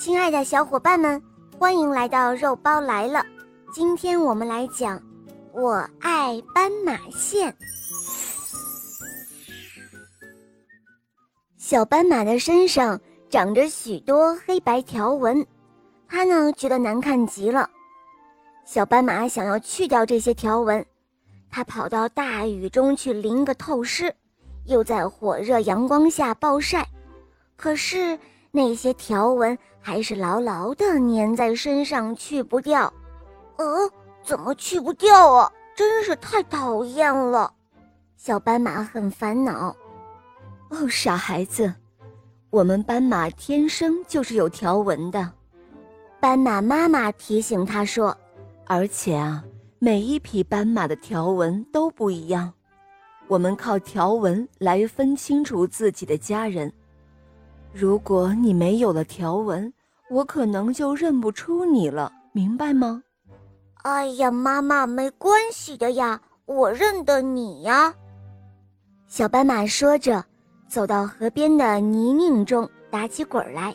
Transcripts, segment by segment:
亲爱的小伙伴们，欢迎来到肉包来了。今天我们来讲《我爱斑马线》。小斑马的身上长着许多黑白条纹，它呢觉得难看极了。小斑马想要去掉这些条纹，它跑到大雨中去淋个透湿，又在火热阳光下暴晒，可是。那些条纹还是牢牢的粘在身上，去不掉。呃，怎么去不掉啊？真是太讨厌了！小斑马很烦恼。哦，傻孩子，我们斑马天生就是有条纹的。斑马妈妈提醒他说：“而且啊，每一匹斑马的条纹都不一样，我们靠条纹来分清楚自己的家人。”如果你没有了条纹，我可能就认不出你了，明白吗？哎呀，妈妈，没关系的呀，我认得你呀。小斑马说着，走到河边的泥泞中打起滚来，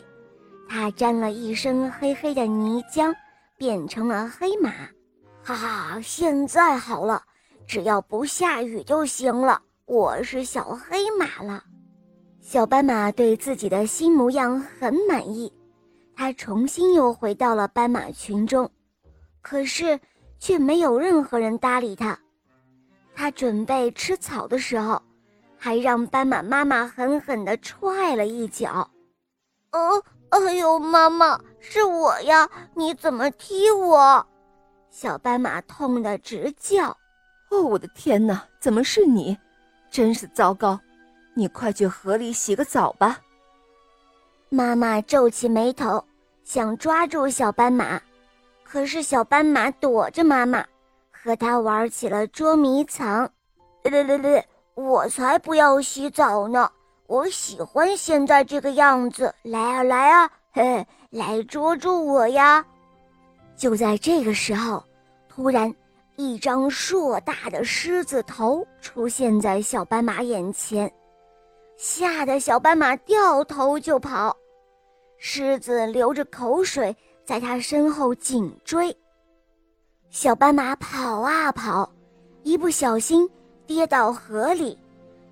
它沾了一身黑黑的泥浆，变成了黑马。哈哈，现在好了，只要不下雨就行了，我是小黑马了。小斑马对自己的新模样很满意，它重新又回到了斑马群中，可是却没有任何人搭理它。它准备吃草的时候，还让斑马妈妈狠狠地踹了一脚。“哦，哎呦，妈妈，是我呀！你怎么踢我？”小斑马痛得直叫。“哦，我的天哪，怎么是你？真是糟糕！”你快去河里洗个澡吧。妈妈皱起眉头，想抓住小斑马，可是小斑马躲着妈妈，和他玩起了捉迷藏。对对对，我才不要洗澡呢！我喜欢现在这个样子。来啊来啊，嘿，来捉住我呀！就在这个时候，突然一张硕大的狮子头出现在小斑马眼前。吓得小斑马掉头就跑，狮子流着口水在它身后紧追。小斑马跑啊跑，一不小心跌到河里，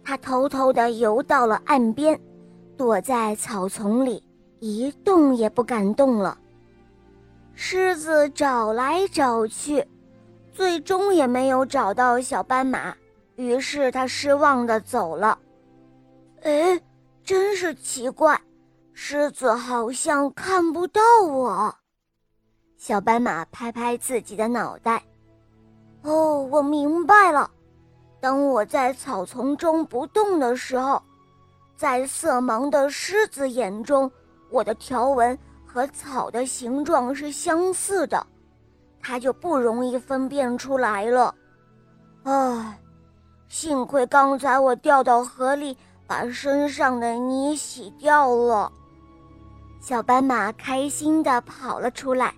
它偷偷地游到了岸边，躲在草丛里一动也不敢动了。狮子找来找去，最终也没有找到小斑马，于是它失望地走了。哎，真是奇怪，狮子好像看不到我。小斑马拍拍自己的脑袋，哦，我明白了。当我在草丛中不动的时候，在色盲的狮子眼中，我的条纹和草的形状是相似的，它就不容易分辨出来了。唉，幸亏刚才我掉到河里。把身上的泥洗掉了，小斑马开心地跑了出来。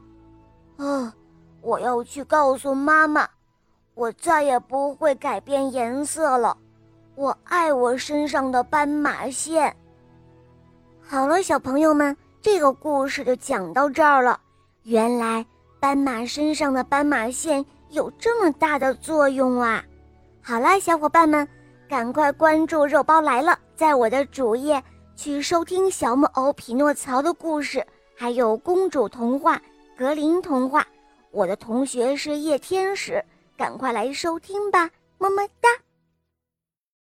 哦，我要去告诉妈妈，我再也不会改变颜色了。我爱我身上的斑马线。好了，小朋友们，这个故事就讲到这儿了。原来斑马身上的斑马线有这么大的作用啊！好了，小伙伴们。赶快关注“肉包来了”！在我的主页去收听小木偶匹诺曹的故事，还有公主童话、格林童话。我的同学是夜天使，赶快来收听吧！么么哒。